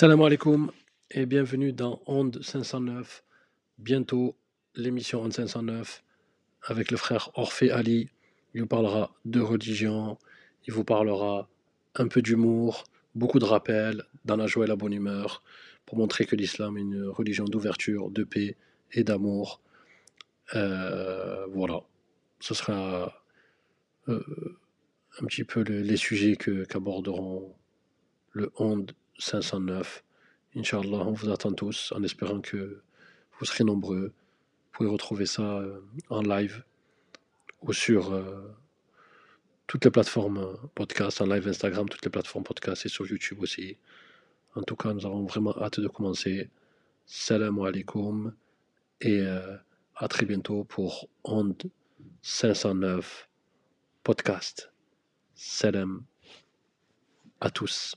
Salam alaikum et bienvenue dans Onde 509. Bientôt l'émission Onde 509 avec le frère Orphée Ali. Il vous parlera de religion, il vous parlera un peu d'humour, beaucoup de rappels, dans la joie et la bonne humeur, pour montrer que l'islam est une religion d'ouverture, de paix et d'amour. Euh, voilà, ce sera euh, un petit peu le- les sujets qu'aborderont le Onde 509. Inch'Allah, on vous attend tous en espérant que vous serez nombreux. Vous pouvez retrouver ça euh, en live ou sur euh, toutes les plateformes euh, podcast, en live Instagram, toutes les plateformes podcast et sur YouTube aussi. En tout cas, nous avons vraiment hâte de commencer. Salam alaikum et à très bientôt pour Onde 509 podcast. Salam à tous.